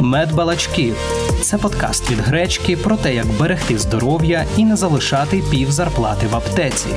Медбалачки це подкаст від гречки про те, як берегти здоров'я і не залишати пів зарплати в аптеці.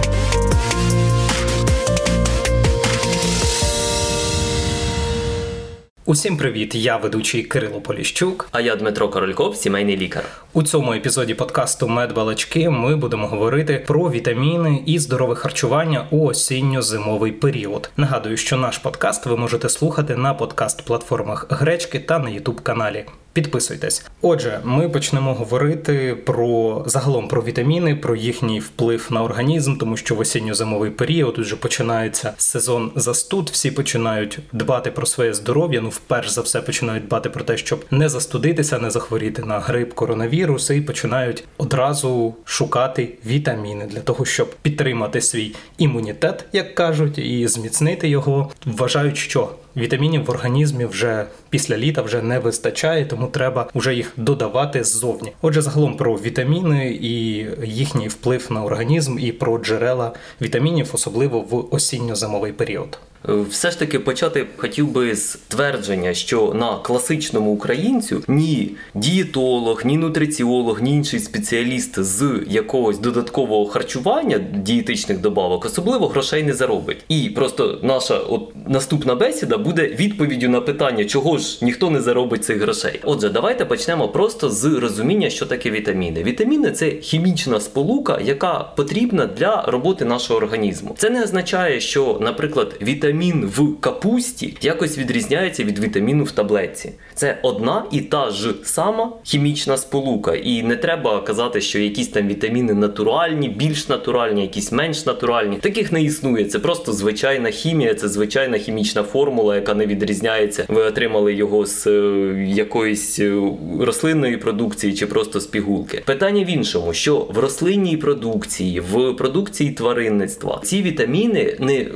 Усім привіт! Я ведучий Кирило Поліщук. А я Дмитро Корольков, сімейний лікар. У цьому епізоді подкасту Медбалачки ми будемо говорити про вітаміни і здорове харчування у осінньо-зимовий період. Нагадую, що наш подкаст ви можете слухати на подкаст-платформах Гречки та на Ютуб каналі. Підписуйтесь. Отже, ми почнемо говорити про загалом про вітаміни, про їхній вплив на організм, тому що в осінньо-зимовий період вже починається сезон застуд. Всі починають дбати про своє здоров'я. Ну, вперш за все, починають дбати про те, щоб не застудитися, не захворіти на грип, коронавірус, і починають одразу шукати вітаміни для того, щоб підтримати свій імунітет, як кажуть, і зміцнити його. Вважають, що Вітамінів в організмі вже після літа вже не вистачає, тому треба вже їх додавати ззовні. Отже, загалом про вітаміни і їхній вплив на організм, і про джерела вітамінів, особливо в осінньо-зимовий період. Все ж таки почати хотів би з твердження, що на класичному українцю ні дієтолог, ні нутриціолог, ні інший спеціаліст з якогось додаткового харчування дієтичних добавок особливо грошей не заробить. І просто наша от наступна бесіда буде відповіддю на питання, чого ж ніхто не заробить цих грошей. Отже, давайте почнемо просто з розуміння, що таке вітаміни. Вітаміни це хімічна сполука, яка потрібна для роботи нашого організму. Це не означає, що, наприклад, вітаміни вітамін в капусті якось відрізняється від вітаміну в таблетці. Це одна і та ж сама хімічна сполука. І не треба казати, що якісь там вітаміни натуральні, більш натуральні, якісь менш натуральні. Таких не існує. Це просто звичайна хімія, це звичайна хімічна формула, яка не відрізняється. Ви отримали його з е, якоїсь е, рослинної продукції чи просто з пігулки. Питання в іншому, що в рослинній продукції, в продукції тваринництва ці вітаміни не, е,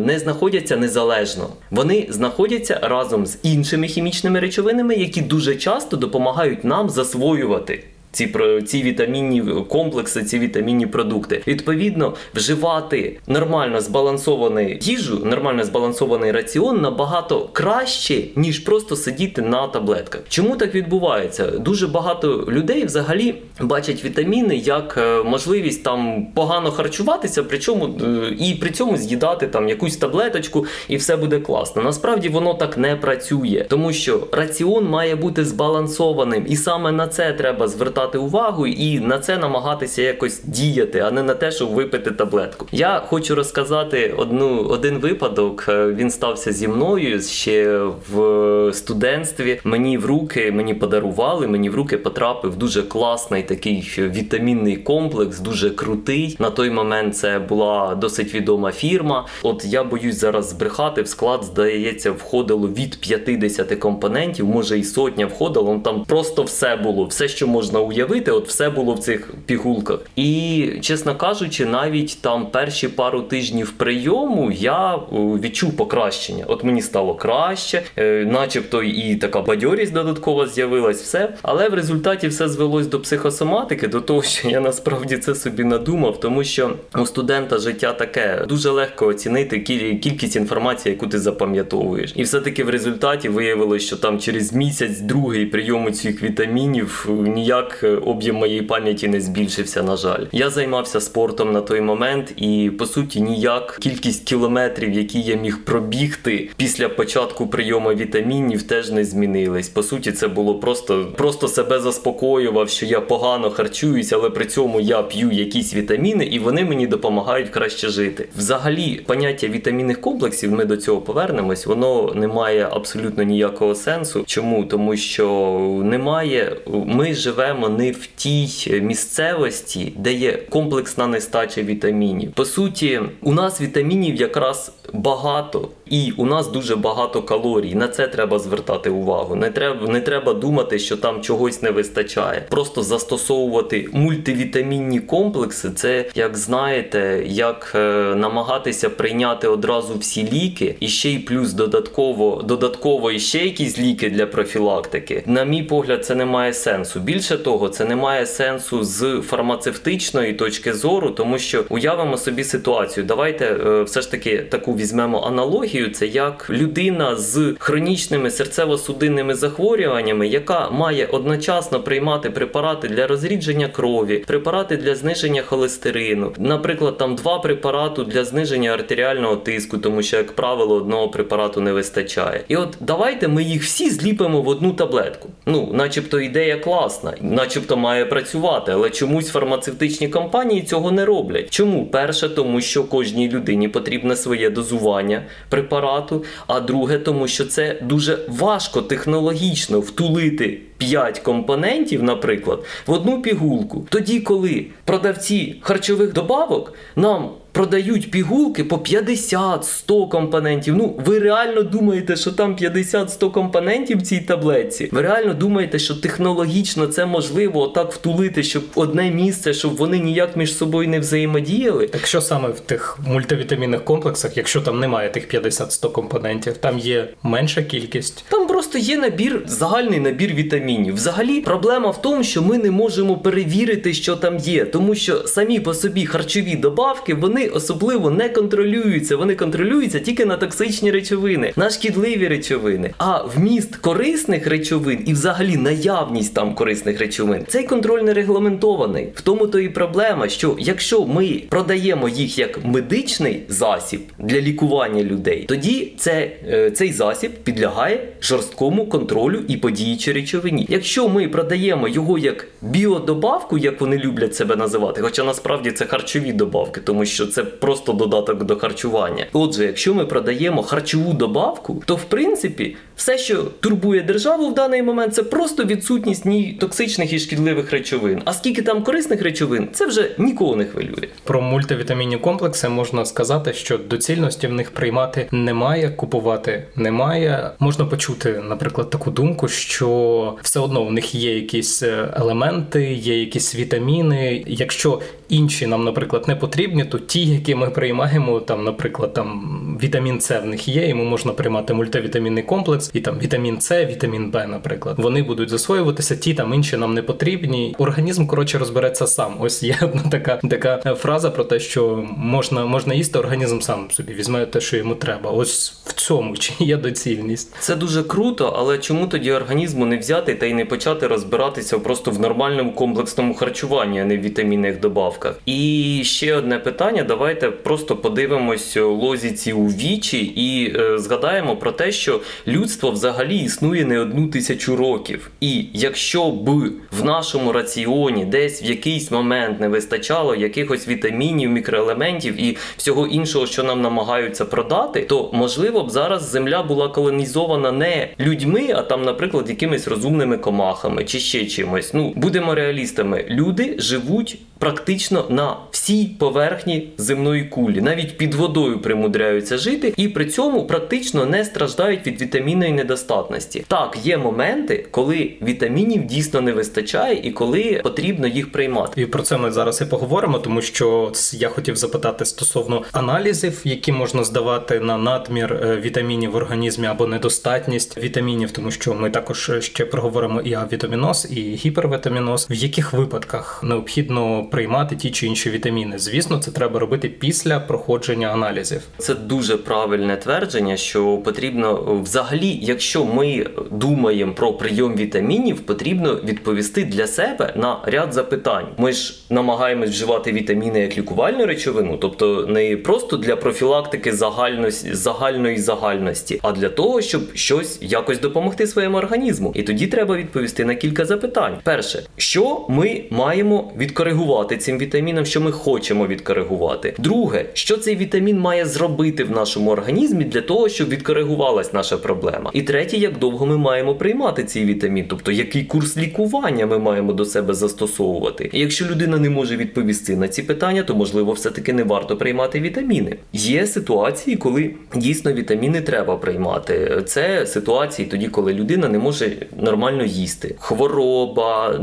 не знаходяться знаходяться незалежно. Вони знаходяться разом з іншими хімічними речовинами, які дуже часто допомагають нам засвоювати ці ці вітамінні комплекси, ці вітамінні продукти. Відповідно, вживати нормально збалансовану їжу, нормально збалансований раціон набагато краще, ніж просто сидіти на таблетках. Чому так відбувається? Дуже багато людей взагалі бачать вітаміни як е, можливість там погано харчуватися, причому е, і при цьому з'їдати там якусь таблеточку, і все буде класно. Насправді воно так не працює, тому що раціон має бути збалансованим, і саме на це треба звертати звертати увагу і на це намагатися якось діяти, а не на те, щоб випити таблетку. Я хочу розказати одну один випадок. Е, він стався зі мною ще в студентстві. Мені в руки мені подарували, мені в руки потрапив дуже класний такий вітамінний комплекс, дуже крутий. На той момент це була досить відома фірма. От я боюсь зараз збрехати. В склад здається, входило від 50 компонентів, може і сотня входило. Там просто все було, все, що можна уявити, от все було в цих пігулках. І, чесно кажучи, навіть там перші пару тижнів прийому я е, відчув покращення. От мені стало краще, е, начебто і така бадьорість додаткова з'явилась, все. Але в результаті все звелось до психосоматики, до того, що я насправді це собі надумав, тому що у студента життя таке дуже легко оцінити кількість інформації, яку ти запам'ятовуєш. І все-таки в результаті виявилось, що там через місяць другий прийому цих вітамінів ніяк Е, об'єм моєї пам'яті не збільшився, на жаль. Я займався спортом на той момент, і по суті ніяк кількість кілометрів, які я міг пробігти після початку прийому вітамінів, теж не змінились. По суті, це було просто просто себе заспокоював, що я погано харчуюсь, але при цьому я п'ю якісь вітаміни, і вони мені допомагають краще жити. Взагалі, поняття вітамінних комплексів, ми до цього повернемось, воно не має абсолютно ніякого сенсу. Чому? Тому що немає, ми живемо не в тій місцевості, де є комплексна нестача вітамінів. По суті, у нас вітамінів якраз багато, і у нас дуже багато калорій. На це треба звертати увагу. Не треба не треба думати, що там чогось не вистачає. Просто застосовувати мультивітамінні комплекси. Це як знаєте, як е, намагатися прийняти одразу всі ліки, і ще й плюс додатково додатково ще якісь ліки для профілактики. На мій погляд, це не має сенсу. Більше того, це не має сенсу з фармацевтичної точки зору, тому що уявимо собі ситуацію. Давайте е, все ж таки таку візьмемо аналогію це як людина з хронічними серцево-судинними захворюваннями, яка має одночасно приймати препарати для розрідження крові, препарати для зниження холестерину, наприклад, там два препарати для зниження артеріального тиску, тому що, як правило, одного препарату не вистачає. І от давайте ми їх всі зліпимо в одну таблетку. Ну, начебто ідея класна, начебто має працювати, але чомусь фармацевтичні компанії цього не роблять. Чому? Перше, тому що кожній людині потрібне своє дозування препарату, а друге, тому що це дуже важко технологічно втулити 5 компонентів, наприклад, в одну пігулку. Тоді, коли продавці харчових добавок нам продають пігулки по 50-100 компонентів. Ну, ви реально думаєте, що там 50-100 компонентів в цій таблетці? Ви реально думаєте, що технологічно це можливо отак втулити, щоб одне місце, щоб вони ніяк між собою не взаємодіяли? Так що саме в тих мультивітамінних комплексах, якщо там немає тих 50-100 компонентів, там є менша кількість. Там просто є набір, загальний набір вітамінів. Взагалі, проблема в тому, що ми не можемо перевірити, що там є, тому що самі по собі харчові добавки вони особливо не контролюються. Вони контролюються тільки на токсичні речовини, на шкідливі речовини. А вміст корисних речовин і взагалі наявність там корисних речовин цей контроль не регламентований. В тому то і проблема, що якщо ми продаємо їх як медичний засіб для лікування людей, тоді це, е, цей засіб підлягає жорсткому контролю і подіючій речовині. Якщо ми продаємо його як біодобавку, як вони люблять себе називати, хоча насправді це харчові добавки, тому що це просто додаток до харчування. Отже, якщо ми продаємо харчову добавку, то в принципі все, що турбує державу в даний момент, це просто відсутність ні токсичних і шкідливих речовин. А скільки там корисних речовин, це вже нікого не хвилює. Про мультивітамінні комплекси можна сказати, що доцільності в них приймати немає, купувати немає. Можна почути, наприклад, таку думку, що все одно в них є якісь е, елементи, є якісь вітаміни. Якщо інші нам, наприклад, не потрібні, то ті, які ми приймаємо, там, наприклад, там вітамін С в них є, йому можна приймати мультивітамінний комплекс, і там вітамін С, вітамін Б, наприклад, вони будуть засвоюватися, ті там інші нам не потрібні. Організм коротше розбереться сам. Ось є одна така така фраза про те, що можна можна їсти, організм сам собі візьме те, що йому треба. Ось в цьому чи є доцільність. Це дуже круто, але чому тоді організму не взяти та й не почати розбиратися просто в нормальному комплексному харчуванні, а не в вітамінних добавках? І ще одне питання: давайте просто подивимось лозіці у вічі і е, згадаємо про те, що людство взагалі існує не одну тисячу років. І якщо б в нашому раціоні десь в якийсь момент не вистачало якихось вітамінів, мікроелементів і всього іншого, що нам намагаються продати, то можливо б зараз земля була колонізована не людьми, а там, наприклад, якимись розумними комахами чи ще чимось. Ну будемо реалістами, люди живуть практично на всій поверхні земної кулі, навіть під водою примудряються жити, і при цьому практично не страждають від вітамінної недостатності. Так, є моменти, коли вітамінів дійсно не вистачає, і коли потрібно їх приймати. І про це ми зараз і поговоримо, тому що я хотів запитати стосовно аналізів, які можна здавати на надмір е, вітамінів в організмі або недостатність вітамінів, тому що ми також ще проговоримо і авітаміноз, і гіпервітаміноз, в яких випадках необхідно приймати ті чи інші вітаміни. Звісно, це треба робити після проходження аналізів. Це дуже правильне твердження, що потрібно взагалі, якщо ми думаємо про прийом вітамінів, потрібно відповісти для себе на ряд запитань. Ми ж намагаємось вживати вітаміни як лікувальну речовину, тобто не просто для профілактики загальності, загальної загальності, а для того, щоб щось якось допомогти своєму організму. І тоді треба відповісти на кілька запитань. Перше, що ми маємо відкоригувати цим вітаміном, що ми хочемо відкоригувати. Друге, що цей вітамін має зробити в нашому організмі для того, щоб відкоригувалась наша проблема. І третє, як довго ми маємо приймати цей вітамін, тобто який курс лікування ми маємо до себе застосовувати. І якщо людина не може відповісти на ці питання, то можливо все-таки не варто приймати вітаміни. Є ситуації, коли дійсно вітаміни треба приймати. Це ситуації тоді, коли людина не може нормально їсти. Хвороба,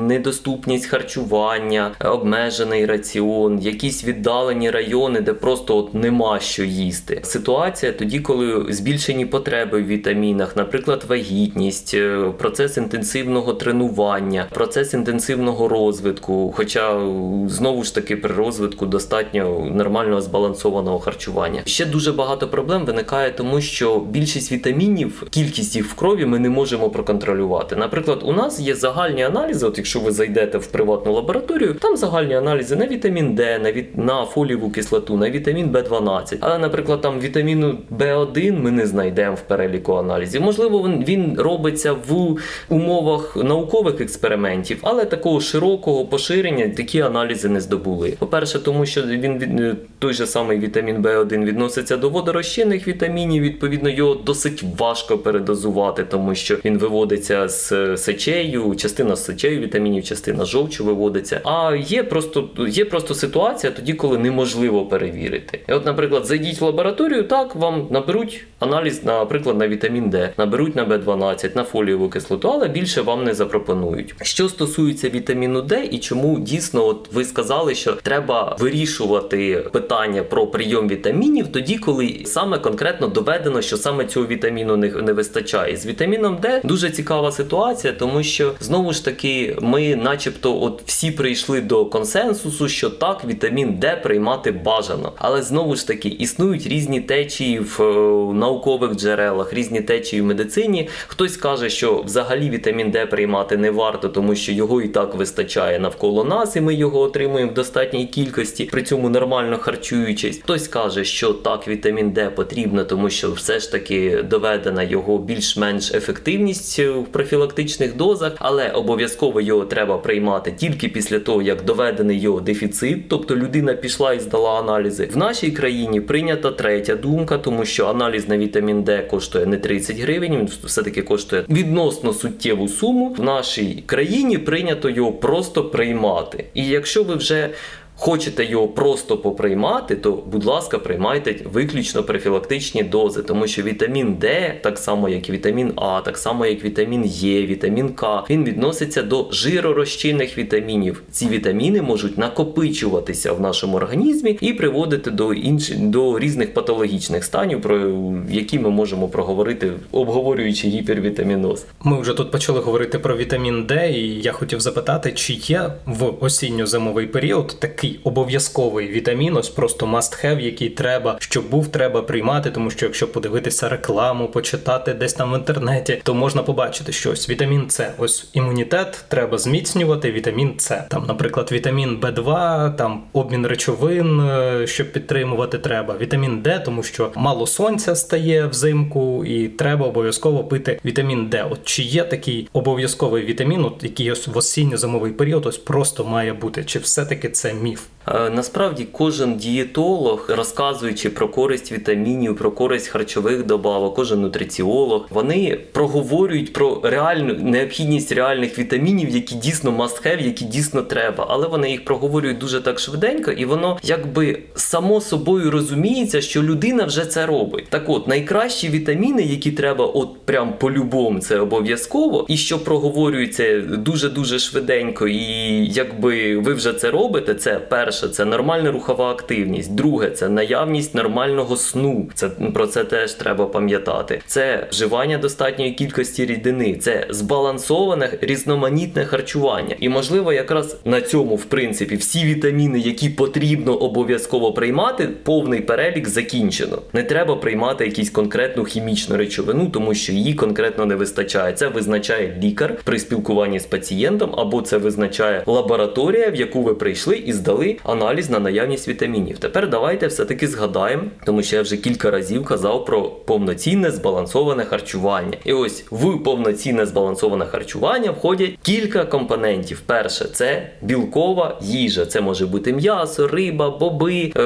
недоступність харчування харчування, обмежений раціон, якісь віддалені райони, де просто от нема що їсти. Ситуація тоді, коли збільшені потреби в вітамінах, наприклад, вагітність, е, процес інтенсивного тренування, процес інтенсивного розвитку. Хоча е, знову ж таки при розвитку достатньо нормального збалансованого харчування. Ще дуже багато проблем виникає, тому що більшість вітамінів, кількість їх в крові ми не можемо проконтролювати. Наприклад, у нас є загальні аналізи. От якщо ви зайдете в приватну лабораторію, там загальні аналізи на вітамін Д, на від на фолієву кислоту, на вітамін Б12. Але, наприклад, там вітаміну Б1 ми не знайдемо в переліку аналізів. Можливо, він, робиться в умовах наукових експериментів, але такого широкого поширення такі аналізи не здобули. По-перше, тому що він той же самий вітамін Б1 відноситься до водорозчинних вітамінів. Відповідно, його досить важко передозувати, тому що він виводиться з сечею, частина з сечею вітамінів, частина жовчу виводиться. А є просто є просто ситуація тоді, коли неможливо перевірити. І от, наприклад, зайдіть в лабораторію, так вам наберуть аналіз, наприклад, на вітамін Д, наберуть на Б12, на фолієву кислоту, але більше вам не запропонують. Що стосується вітаміну Д і чому дійсно, от ви сказали, що треба вирішувати питання про прийом вітамінів тоді, коли саме конкретно доведено, що саме цього вітаміну не, не вистачає. З вітаміном Д дуже цікава ситуація, тому що знову ж таки ми, начебто, от всі прийшли до консенсусу, що так, вітамін Д приймати бажано. Але знову ж таки існують різні течії в е, наукових джерелах, різні течії в медицині. Хтось каже, що взагалі вітамін Д приймати не варто, тому що його і так вистачає навколо нас, і ми його отримуємо в достатній кількості, при цьому нормально харчуючись. Хтось каже, що так, вітамін Д потрібно, тому що все ж таки доведена його більш-менш ефективність в профілактичних дозах, але обов'язково його треба приймати тільки після того, як доведений його дефіцит, тобто людина пішла і здала аналізи. В нашій країні прийнята третя думка, тому що аналіз на вітамін Д коштує не 30 гривень, він все-таки коштує відносно суттєву суму. В нашій країні прийнято його просто приймати. І якщо ви вже Хочете його просто поприймати, то, будь ласка, приймайте виключно профілактичні дози, тому що вітамін Д, так само як вітамін А, так само як вітамін Е, вітамін К, він відноситься до жиророзчинних вітамінів. Ці вітаміни можуть накопичуватися в нашому організмі і приводити до інших до різних патологічних станів, про які ми можемо проговорити, обговорюючи гіпервітаміноз. Ми вже тут почали говорити про вітамін Д, і я хотів запитати, чи є в осінньо-зимовий період такий обов'язковий вітамін, ось просто must have, який треба, щоб був, треба приймати, тому що якщо подивитися рекламу, почитати десь там в інтернеті, то можна побачити, що ось вітамін С, ось імунітет треба зміцнювати. Вітамін С. Там, наприклад, вітамін Б2, там обмін речовин, е, щоб підтримувати, треба. Вітамін Д, тому що мало сонця стає взимку, і треба обов'язково пити вітамін Д. От чи є такий обов'язковий вітамін, от який ось в осінньо-зимовий період ось просто має бути, чи все-таки це міф? Е, насправді кожен дієтолог, розказуючи про користь вітамінів, про користь харчових добавок, кожен нутриціолог, вони проговорюють про реальну необхідність реальних вітамінів, які дійсно must have, які дійсно треба. Але вони їх проговорюють дуже так швиденько, і воно якби само собою розуміється, що людина вже це робить. Так от, найкращі вітаміни, які треба, от прям по-любому, це обов'язково, і що проговорюється дуже дуже швиденько, і якби ви вже це робите, це перше, це нормальна рухова активність. Друге, це наявність нормального сну. Це про це теж треба пам'ятати. Це вживання достатньої кількості рідини, це збалансоване різноманітне харчування. І можливо, якраз на цьому, в принципі, всі вітаміни, які потрібно обов'язково приймати, повний перелік закінчено. Не треба приймати якусь конкретну хімічну речовину, тому що її конкретно не вистачає. Це визначає лікар при спілкуванні з пацієнтом, або це визначає лабораторія, в яку ви прийшли і здали аналіз на наявність вітамінів. Тепер давайте все-таки згадаємо, тому що я вже кілька разів казав про повноцінне збалансоване харчування. І ось в повноцінне збалансоване харчування входять кілька компонентів. Перше, це білкова їжа. Це може бути м'ясо, риба, боби. Е,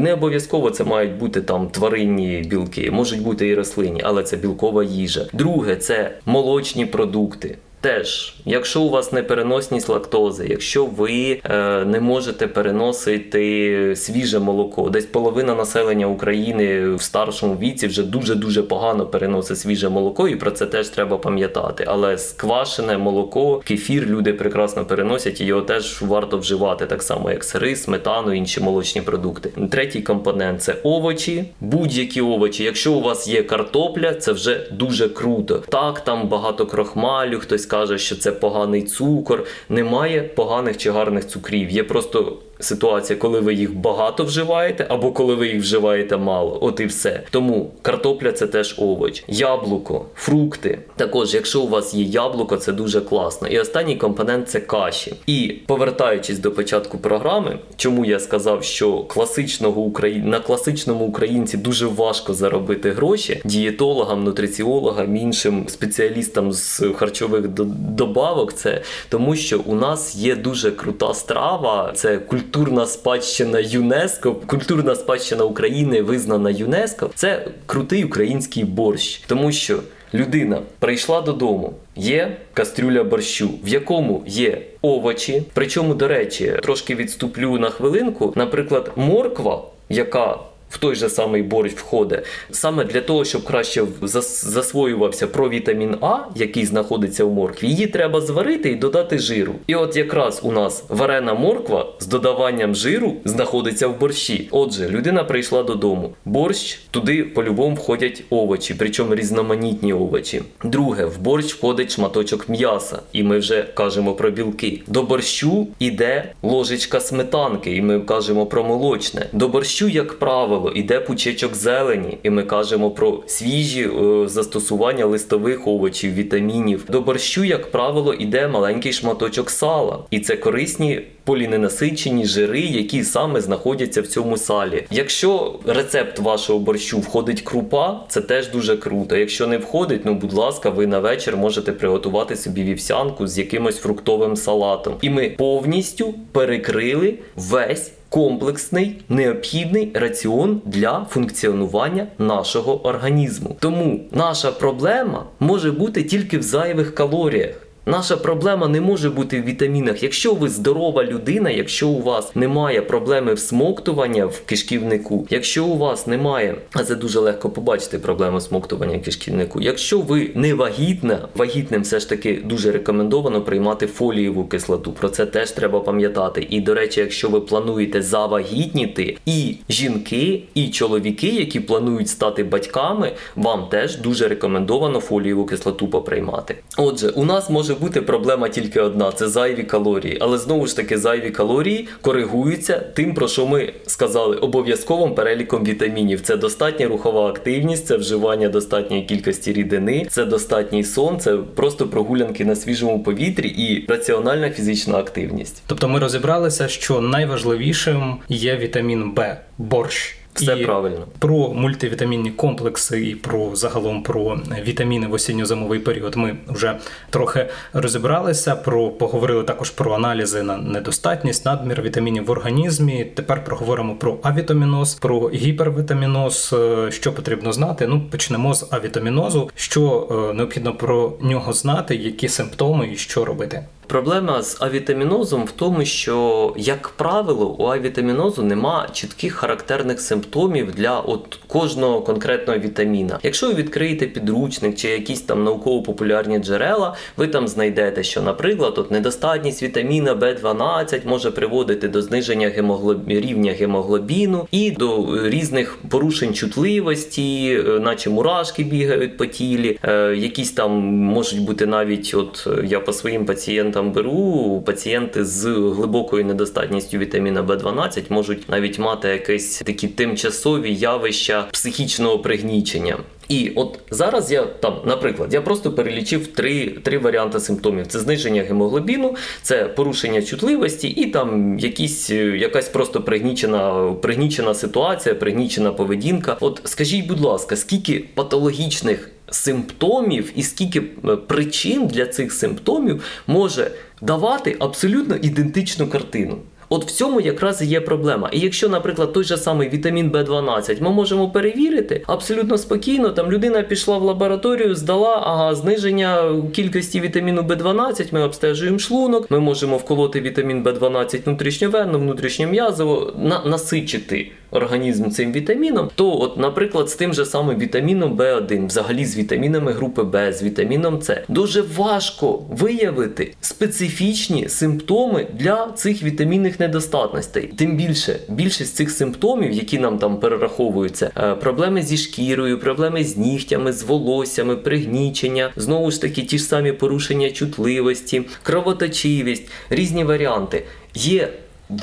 не обов'язково це мають бути там тваринні білки, можуть бути і рослинні, але це білкова їжа. Друге, це молочні продукти. Теж, якщо у вас непереносність лактози, якщо ви е, не можете переносити свіже молоко, десь половина населення України в старшому віці вже дуже дуже погано переносить свіже молоко, і про це теж треба пам'ятати. Але сквашене молоко, кефір люди прекрасно переносять, і його теж варто вживати, так само як сири, сметану, інші молочні продукти. Третій компонент це овочі, будь-які овочі. Якщо у вас є картопля, це вже дуже круто. Так, там багато крохмалю, хтось каже, що це поганий цукор. Немає поганих чи гарних цукрів. Є просто ситуація, коли ви їх багато вживаєте, або коли ви їх вживаєте мало. От і все. Тому картопля це теж овоч, яблуко, фрукти. Також, якщо у вас є яблуко, це дуже класно. І останній компонент це каші. І повертаючись до початку програми, чому я сказав, що класичного Украї... на класичному українці дуже важко заробити гроші дієтологам, нутриціологам, іншим спеціалістам з харчових добавок, це тому, що у нас є дуже крута страва, це культура культурна спадщина ЮНЕСКО, культурна спадщина України визнана ЮНЕСКО. Це крутий український борщ, тому що людина прийшла додому. Є кастрюля борщу, в якому є овочі. Причому, до речі, трошки відступлю на хвилинку. Наприклад, морква, яка в той же самий борщ входить, саме для того, щоб краще засвоювався провітамін А, який знаходиться в моркві, її треба зварити і додати жиру. І от якраз у нас варена морква з додаванням жиру знаходиться в борщі. Отже, людина прийшла додому. Борщ туди по-любому входять овочі, причому різноманітні овочі. Друге, в борщ входить шматочок м'яса, і ми вже кажемо про білки. До борщу йде ложечка сметанки, і ми кажемо про молочне. До борщу, як правило правило, іде пучечок зелені, і ми кажемо про свіжі е, застосування листових овочів, вітамінів. До борщу, як правило, іде маленький шматочок сала, і це корисні поліненасичені жири, які саме знаходяться в цьому салі. Якщо рецепт вашого борщу входить крупа, це теж дуже круто. Якщо не входить, ну будь ласка, ви на вечір можете приготувати собі вівсянку з якимось фруктовим салатом. І ми повністю перекрили весь комплексний необхідний раціон для функціонування нашого організму. Тому наша проблема може бути тільки в зайвих калоріях. Наша проблема не може бути в вітамінах. Якщо ви здорова людина, якщо у вас немає проблеми всмоктування в кишківнику, якщо у вас немає, а це дуже легко побачити проблему всмоктування в кишківнику. Якщо ви не вагітна, вагітним все ж таки дуже рекомендовано приймати фолієву кислоту. Про це теж треба пам'ятати. І до речі, якщо ви плануєте завагітніти, і жінки, і чоловіки, які планують стати батьками, вам теж дуже рекомендовано фолієву кислоту поприймати. Отже, у нас може може бути проблема тільки одна це зайві калорії. Але знову ж таки, зайві калорії коригуються тим, про що ми сказали, обов'язковим переліком вітамінів. Це достатня рухова активність, це вживання достатньої кількості рідини, це достатній сон, це просто прогулянки на свіжому повітрі і раціональна фізична активність. Тобто ми розібралися, що найважливішим є вітамін Б борщ. Все і правильно про мультивітамінні комплекси і про загалом про вітаміни в осінньо-зимовий період. Ми вже трохи розібралися. Про поговорили також про аналізи на недостатність, надмір вітамінів в організмі. Тепер проговоримо про авітаміноз, про гіпервітаміноз. Е, що потрібно знати? Ну почнемо з авітамінозу. Що е, необхідно про нього знати, які симптоми і що робити. Проблема з авітамінозом в тому, що, як правило, у авітамінозу нема чітких характерних симптомів для от кожного конкретного вітаміна. Якщо ви відкриєте підручник чи якісь там науково-популярні джерела, ви там знайдете, що, наприклад, от недостатність вітаміна В12 може приводити до зниження гемоглоб... рівня гемоглобіну і до різних порушень чутливості, е, наче мурашки бігають по тілі, е, якісь там можуть бути навіть, от я по своїм пацієнтам там беру, пацієнти з глибокою недостатністю вітаміна В12 можуть навіть мати якісь такі тимчасові явища психічного пригнічення. І от зараз я там, наприклад, я просто перелічив три три варіанти симптомів: це зниження гемоглобіну, це порушення чутливості, і там якісь, якась просто пригнічена пригнічена ситуація, пригнічена поведінка. От скажіть, будь ласка, скільки патологічних симптомів і скільки е, причин для цих симптомів може давати абсолютно ідентичну картину. От в цьому якраз є проблема. І якщо, наприклад, той же самий вітамін b 12 ми можемо перевірити абсолютно спокійно, там людина пішла в лабораторію, здала ага, зниження кількості вітаміну b 12 ми обстежуємо шлунок, ми можемо вколоти вітамін b 12 внутрішньовенно, внутрішньом'язово, на, насичити організм цим вітаміном, то, от, наприклад, з тим же самим вітаміном В1, взагалі з вітамінами групи Б, з вітаміном С, дуже важко виявити специфічні симптоми для цих вітамінних недостатностей. Тим більше, більшість цих симптомів, які нам там перераховуються, е, проблеми зі шкірою, проблеми з нігтями, з волоссями, пригнічення, знову ж таки, ті ж самі порушення чутливості, кровоточивість, різні варіанти. Є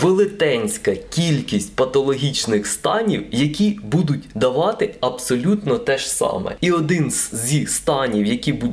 велетенська кількість патологічних станів, які будуть давати абсолютно те ж саме. І один зі станів,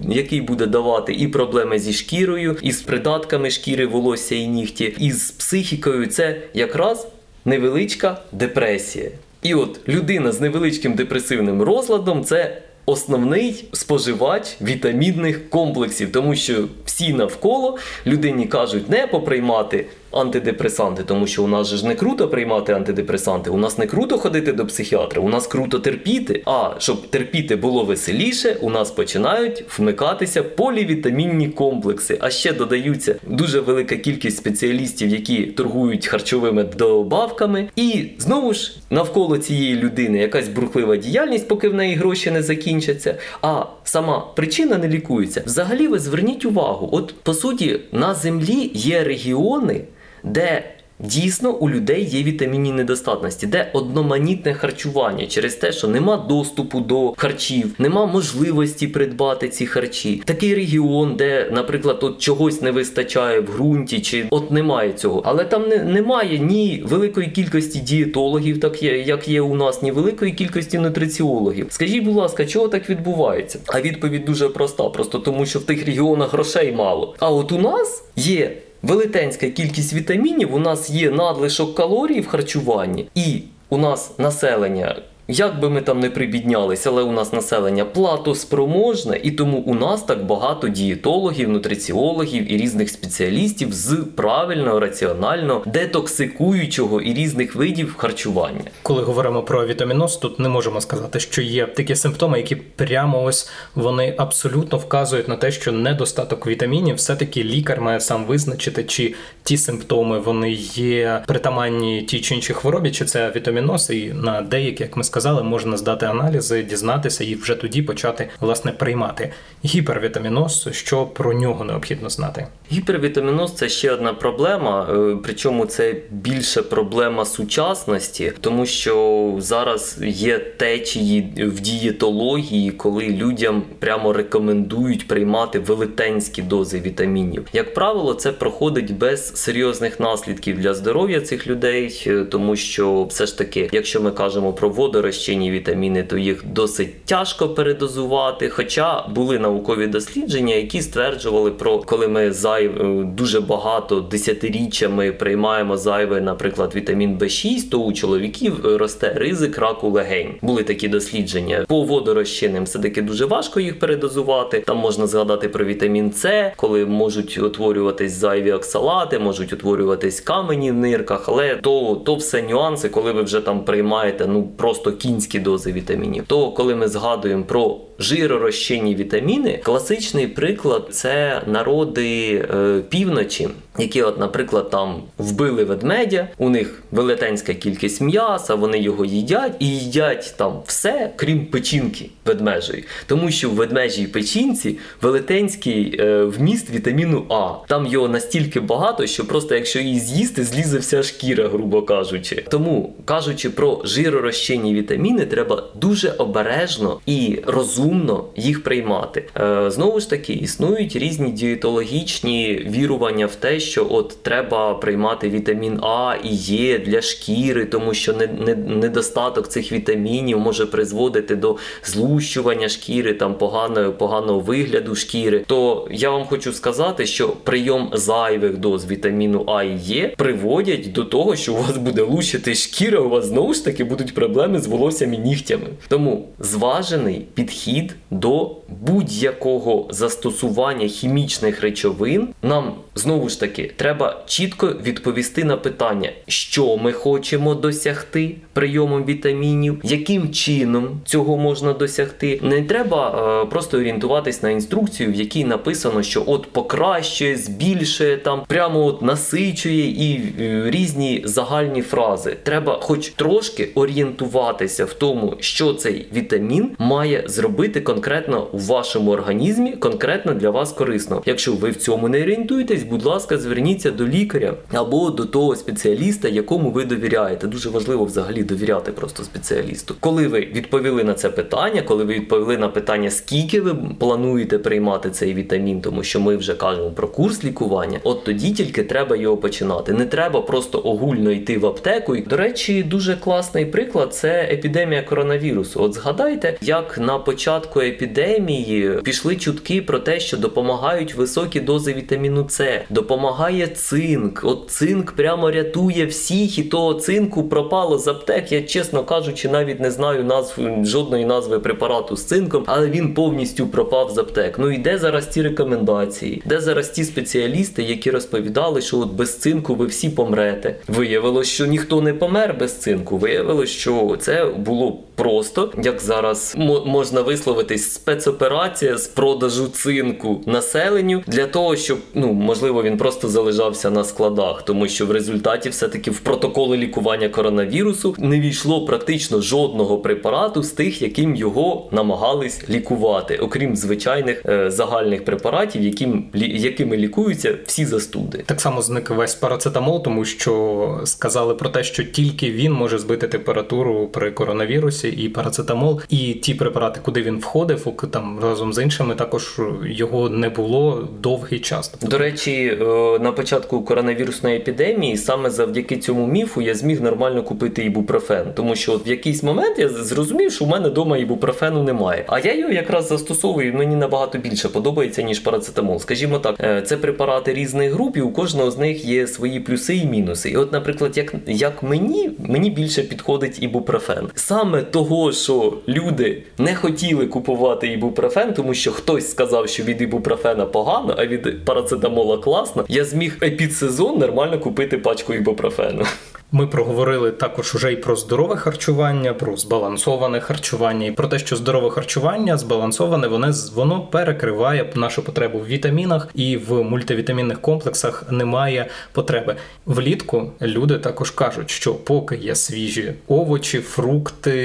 який буде давати і проблеми зі шкірою, і з придатками шкіри, волосся і нігті, і з психікою, це якраз невеличка депресія. І от людина з невеличким депресивним розладом це основний споживач вітамінних комплексів, тому що всі навколо людині кажуть не поприймати антидепресанти, тому що у нас же ж не круто приймати антидепресанти, у нас не круто ходити до психіатра, у нас круто терпіти. А щоб терпіти було веселіше, у нас починають вмикатися полівітамінні комплекси. А ще додаються дуже велика кількість спеціалістів, які торгують харчовими добавками. І знову ж навколо цієї людини якась бурхлива діяльність, поки в неї гроші не закінчаться. А сама причина не лікується. Взагалі, ви зверніть увагу, от по суті, на землі є регіони, де дійсно у людей є вітамінні недостатності, де одноманітне харчування через те, що нема доступу до харчів, нема можливості придбати ці харчі. Такий регіон, де, наприклад, от чогось не вистачає в ґрунті, чи от немає цього. Але там не, немає ні великої кількості дієтологів, так є, як є у нас, ні великої кількості нутриціологів. Скажіть, будь ласка, чого так відбувається? А відповідь дуже проста: просто тому, що в тих регіонах грошей мало. А от у нас є велетенська кількість вітамінів, у нас є надлишок калорій в харчуванні, і у нас населення. Як би ми там не прибіднялись, але у нас населення платоспроможне, і тому у нас так багато дієтологів, нутриціологів і різних спеціалістів з правильного, раціонально детоксикуючого і різних видів харчування. Коли говоримо про вітаміноз, тут не можемо сказати, що є такі симптоми, які прямо ось вони абсолютно вказують на те, що недостаток вітамінів, все-таки лікар має сам визначити, чи ті симптоми вони є притаманні тій чи іншій хворобі, чи це вітаміноз, і на деякі, як ми сказали, можна здати аналізи, дізнатися і вже тоді почати власне приймати гіпервітаміноз, що про нього необхідно знати. Гіпервітаміноз це ще одна проблема, е, причому це більше проблема сучасності, тому що зараз є течії в дієтології, коли людям прямо рекомендують приймати велетенські дози вітамінів. Як правило, це проходить без серйозних наслідків для здоров'я цих людей, е, тому що все ж таки, якщо ми кажемо про водорозчинні вітаміни, то їх досить тяжко передозувати. Хоча були наукові дослідження, які стверджували про коли ми зайв дуже багато десятиріччями приймаємо зайвий, наприклад, вітамін В6, то у чоловіків е, росте ризик раку легень. Були такі дослідження. По водорозчинним все-таки дуже важко їх передозувати. Там можна згадати про вітамін С, коли можуть утворюватись зайві оксалати, можуть утворюватись камені в нирках, але то, то все нюанси, коли ви вже там приймаєте ну просто кінські дози вітамінів. То коли ми згадуємо про жиророзчинні вітаміни, класичний приклад це народи е, півночі, які, от, наприклад, там вбили ведмедя, у них велетенська кількість м'яса, вони його їдять і їдять там все, крім печінки ведмежої. Тому що в ведмежій печінці велетенський е, вміст вітаміну А. Там його настільки багато, що просто якщо її з'їсти, злізе вся шкіра, грубо кажучи. Тому кажучи про жиророзчинні вітаміни, треба дуже обережно і розумно їх приймати. Е, знову ж таки, існують різні дієтологічні вірування в те, що от треба приймати вітамін А і Е для шкіри, тому що не, не, недостаток цих вітамінів може призводити до злущування шкіри, там поганого, поганого вигляду шкіри. То я вам хочу сказати, що прийом зайвих доз вітаміну А і Е приводять до того, що у вас буде лущити шкіра, у вас знову ж таки будуть проблеми з волоссям і нігтями. Тому зважений підхід до будь-якого застосування хімічних речовин нам знову ж таки треба чітко відповісти на питання, що ми хочемо досягти прийомом вітамінів, яким чином цього можна досягти. Не треба е, просто орієнтуватись на інструкцію, в якій написано, що от покращує, збільшує там, прямо от насичує і е, різні загальні фрази. Треба, хоч трошки орієнтуватися в тому, що цей вітамін має зробити конкретно у вашому організмі, конкретно для вас корисно. Якщо ви в цьому не орієнтуєтесь, будь ласка, зверніться до лікаря або до того спеціаліста, якому ви довіряєте. Дуже важливо взагалі довіряти просто спеціалісту. Коли ви відповіли на це питання, коли ви відповіли на питання, скільки ви плануєте приймати цей вітамін, тому що ми вже кажемо про курс лікування, от тоді тільки треба його починати. Не треба просто огульно йти в аптеку. І, До речі, дуже класний приклад це епідемія коронавірусу. От згадайте, як на початку епідемії пішли чутки про те, що допомагають високі дози вітаміну С, допомагає цинк. От цинк прямо рятує всіх, і того цинку пропало з аптек. Я чесно кажучи, навіть не знаю назв жодної назви препарату з цинком, але він повністю пропав з аптек. Ну і де зараз ті рекомендації? Де зараз ті спеціалісти, які розповідали, що от без цинку ви всі помрете? Виявилось, що ніхто не помер без цинку. Виявилось, що це було просто, як зараз можна висловитись, спецоперація з продажу цинку населенню для того, щоб ну можливо він просто залежався на складах, тому що в результаті все-таки в протоколи лікування коронавірусу не війшло практично жодного препарату з тих, яким його намагались лікувати, окрім звичайних е, загальних препаратів, яким якими лікуються всі застуди. Так само зник весь парацетамол, тому що сказали про те, що тільки він може збити температуру при коронавірусі і парацетамол, і ті препарати, куди він входив, там разом з іншими, також його не було довгий час. До речі, е, на початку коронавірусної епідемії саме завдяки цьому міфу я зміг нормально купити ібупрофен, тому що в якийсь момент я зрозумів, що в мене вдома ібупрофену немає. А я його якраз застосовую. Мені набагато більше подобається ніж парацетамол. Скажімо так, е, це препарати різних груп, і у кожного з них є свої плюси і мінуси. І от, наприклад, як як мені, мені більше підходить ібупрофен. Саме того, що люди не хотіли купувати ібупрофен, тому що хтось сказав, що від ібупрофена погано, а від парацетамола класно, я зміг епідсезон нормально купити пачку ібупрофену. Ми проговорили також уже і про здорове харчування, про збалансоване харчування, і про те, що здорове харчування збалансоване, воно, воно перекриває нашу потребу в вітамінах і в мультивітамінних комплексах немає потреби. Влітку люди також кажуть, що поки є свіжі овочі, фрукти,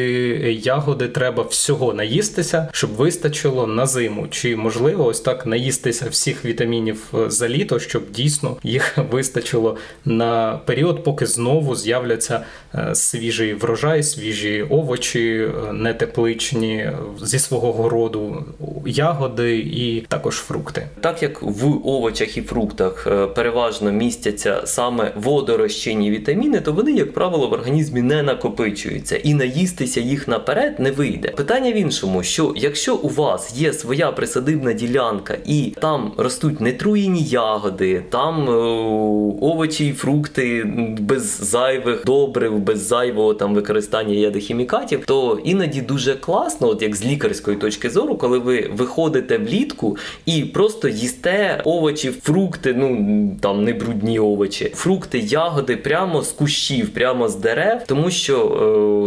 ягоди, треба всього наїстися, щоб вистачило на зиму. Чи можливо ось так наїстися всіх вітамінів за літо, щоб дійсно їх вистачило на період, поки знову з'являться е, свіжий врожай, свіжі овочі, е, нетепличні е, зі свого городу, ягоди і також фрукти. Так як в овочах і фруктах переважно містяться саме водорозчинні вітаміни, то вони, як правило, в організмі не накопичуються і наїстися їх наперед не вийде. Питання в іншому, що якщо у вас є своя присадибна ділянка і там ростуть нетруєні ягоди, там овочі і фрукти без зайвих добрив, без зайвого там використання ядохімікатів, то іноді дуже класно, от як з лікарської точки зору, коли ви виходите влітку і просто їсте овочі, фрукти, ну там не брудні овочі, фрукти, ягоди прямо з кущів, прямо з дерев, тому що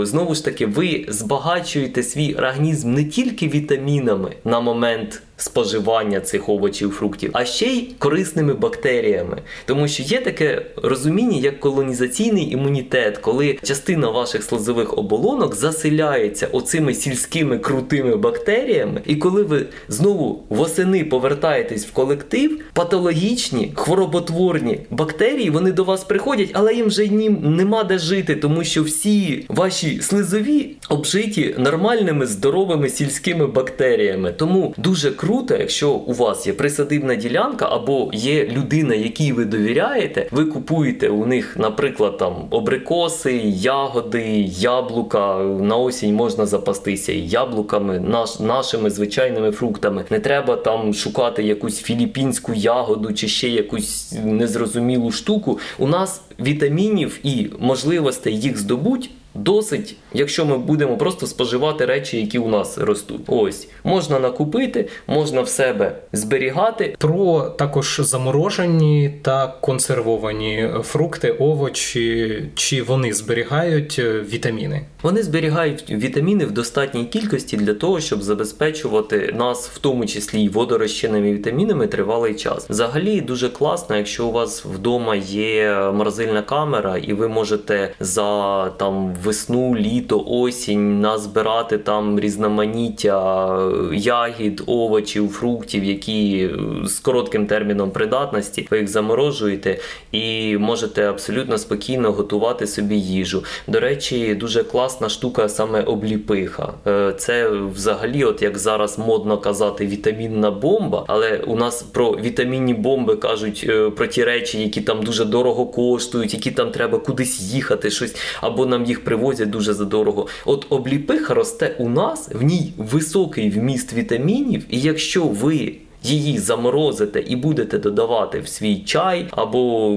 е, знову ж таки ви збагачуєте свій організм не тільки вітамінами на момент споживання цих овочів, фруктів, а ще й корисними бактеріями. Тому що є таке розуміння, як колонізаційний імунітет, коли частина ваших слизових оболонок заселяється оцими сільськими крутими бактеріями, і коли ви знову восени повертаєтесь в колектив, патологічні хвороботворні бактерії вони до вас приходять, але їм вже ним нема де жити, тому що всі ваші слизові обжиті нормальними здоровими сільськими бактеріями. Тому дуже круто, якщо у вас є присадибна ділянка або є людина, якій ви довіряєте, ви купуєте у них, наприклад, там обрикоси, ягоди, яблука. На осінь можна запастися і яблуками, наш, нашими звичайними фруктами. Не треба там шукати якусь філіппінську ягоду чи ще якусь незрозумілу штуку. У нас вітамінів і можливостей їх здобуть досить, якщо ми будемо просто споживати речі, які у нас ростуть. Ось можна накупити, можна в себе зберігати. Про також заморожені та консервовані фрукти, овочі, чи вони зберігають е, вітаміни? Вони зберігають вітаміни в достатній кількості для того, щоб забезпечувати нас, в тому числі й водорозчинними вітамінами, тривалий час. Взагалі дуже класно, якщо у вас вдома є морозильна камера, і ви можете за там весну, літо, осінь назбирати там різноманіття ягід, овочів, фруктів, які е, з коротким терміном придатності, ви їх заморожуєте і можете абсолютно спокійно готувати собі їжу. До речі, дуже класна штука саме обліпиха. Е, Це взагалі, от як зараз модно казати, вітамінна бомба, але у нас про вітамінні бомби кажуть е, про ті речі, які там дуже дорого коштують, які там треба кудись їхати, щось або нам їх привозять дуже задорого. От обліпиха росте у нас, в ній високий вміст вітамінів, і якщо ви її заморозите і будете додавати в свій чай, або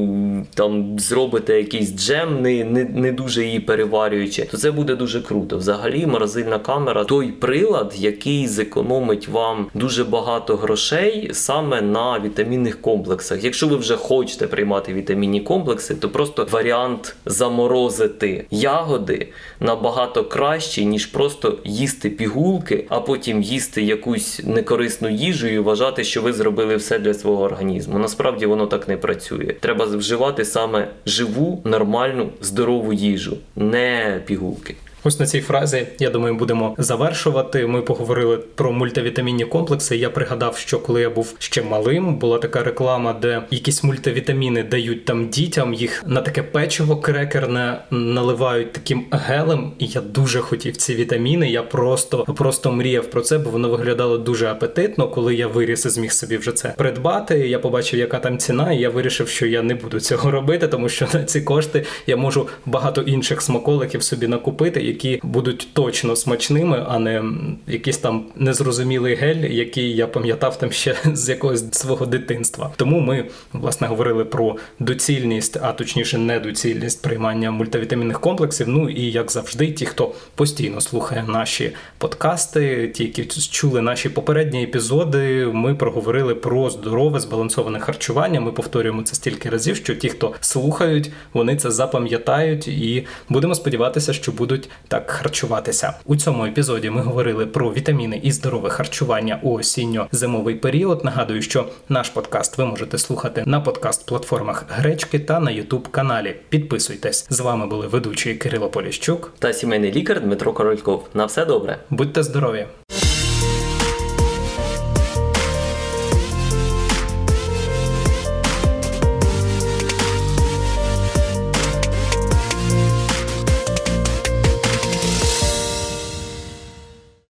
там зробите якийсь джем, не, не, не дуже її переварюючи, то це буде дуже круто. Взагалі, морозильна камера той прилад, який зекономить вам дуже багато грошей саме на вітамінних комплексах. Якщо ви вже хочете приймати вітамінні комплекси, то просто варіант заморозити ягоди набагато кращий, ніж просто їсти пігулки, а потім їсти якусь некорисну їжу і вважати, що ви зробили все для свого організму. Насправді воно так не працює. Треба вживати саме живу, нормальну, здорову їжу, не пігулки. Ось на цій фразі, я думаю, будемо завершувати. Ми поговорили про мультивітамінні комплекси. Я пригадав, що коли я був ще малим, була така реклама, де якісь мультивітаміни дають там дітям, їх на таке печиво крекерне наливають таким гелем. І я дуже хотів ці вітаміни. Я просто просто мріяв про це, бо воно виглядало дуже апетитно. Коли я виріс і зміг собі вже це придбати. Я побачив, яка там ціна, і я вирішив, що я не буду цього робити, тому що на ці кошти я можу багато інших смаколиків собі накупити які будуть точно смачними, а не якийсь там незрозумілий гель, який я пам'ятав там ще з якогось свого дитинства. Тому ми власне говорили про доцільність, а точніше, недоцільність приймання мультивітамінних комплексів. Ну і як завжди, ті, хто постійно слухає наші подкасти, ті, які чули наші попередні епізоди, ми проговорили про здорове збалансоване харчування. Ми повторюємо це стільки разів, що ті, хто слухають, вони це запам'ятають, і будемо сподіватися, що будуть так харчуватися. У цьому епізоді ми говорили про вітаміни і здорове харчування у осінньо-зимовий період. Нагадую, що наш подкаст ви можете слухати на подкаст-платформах Гречки та на Ютуб каналі. Підписуйтесь. З вами були ведучі Кирило Поліщук та сімейний лікар Дмитро Корольков. На все добре. Будьте здорові!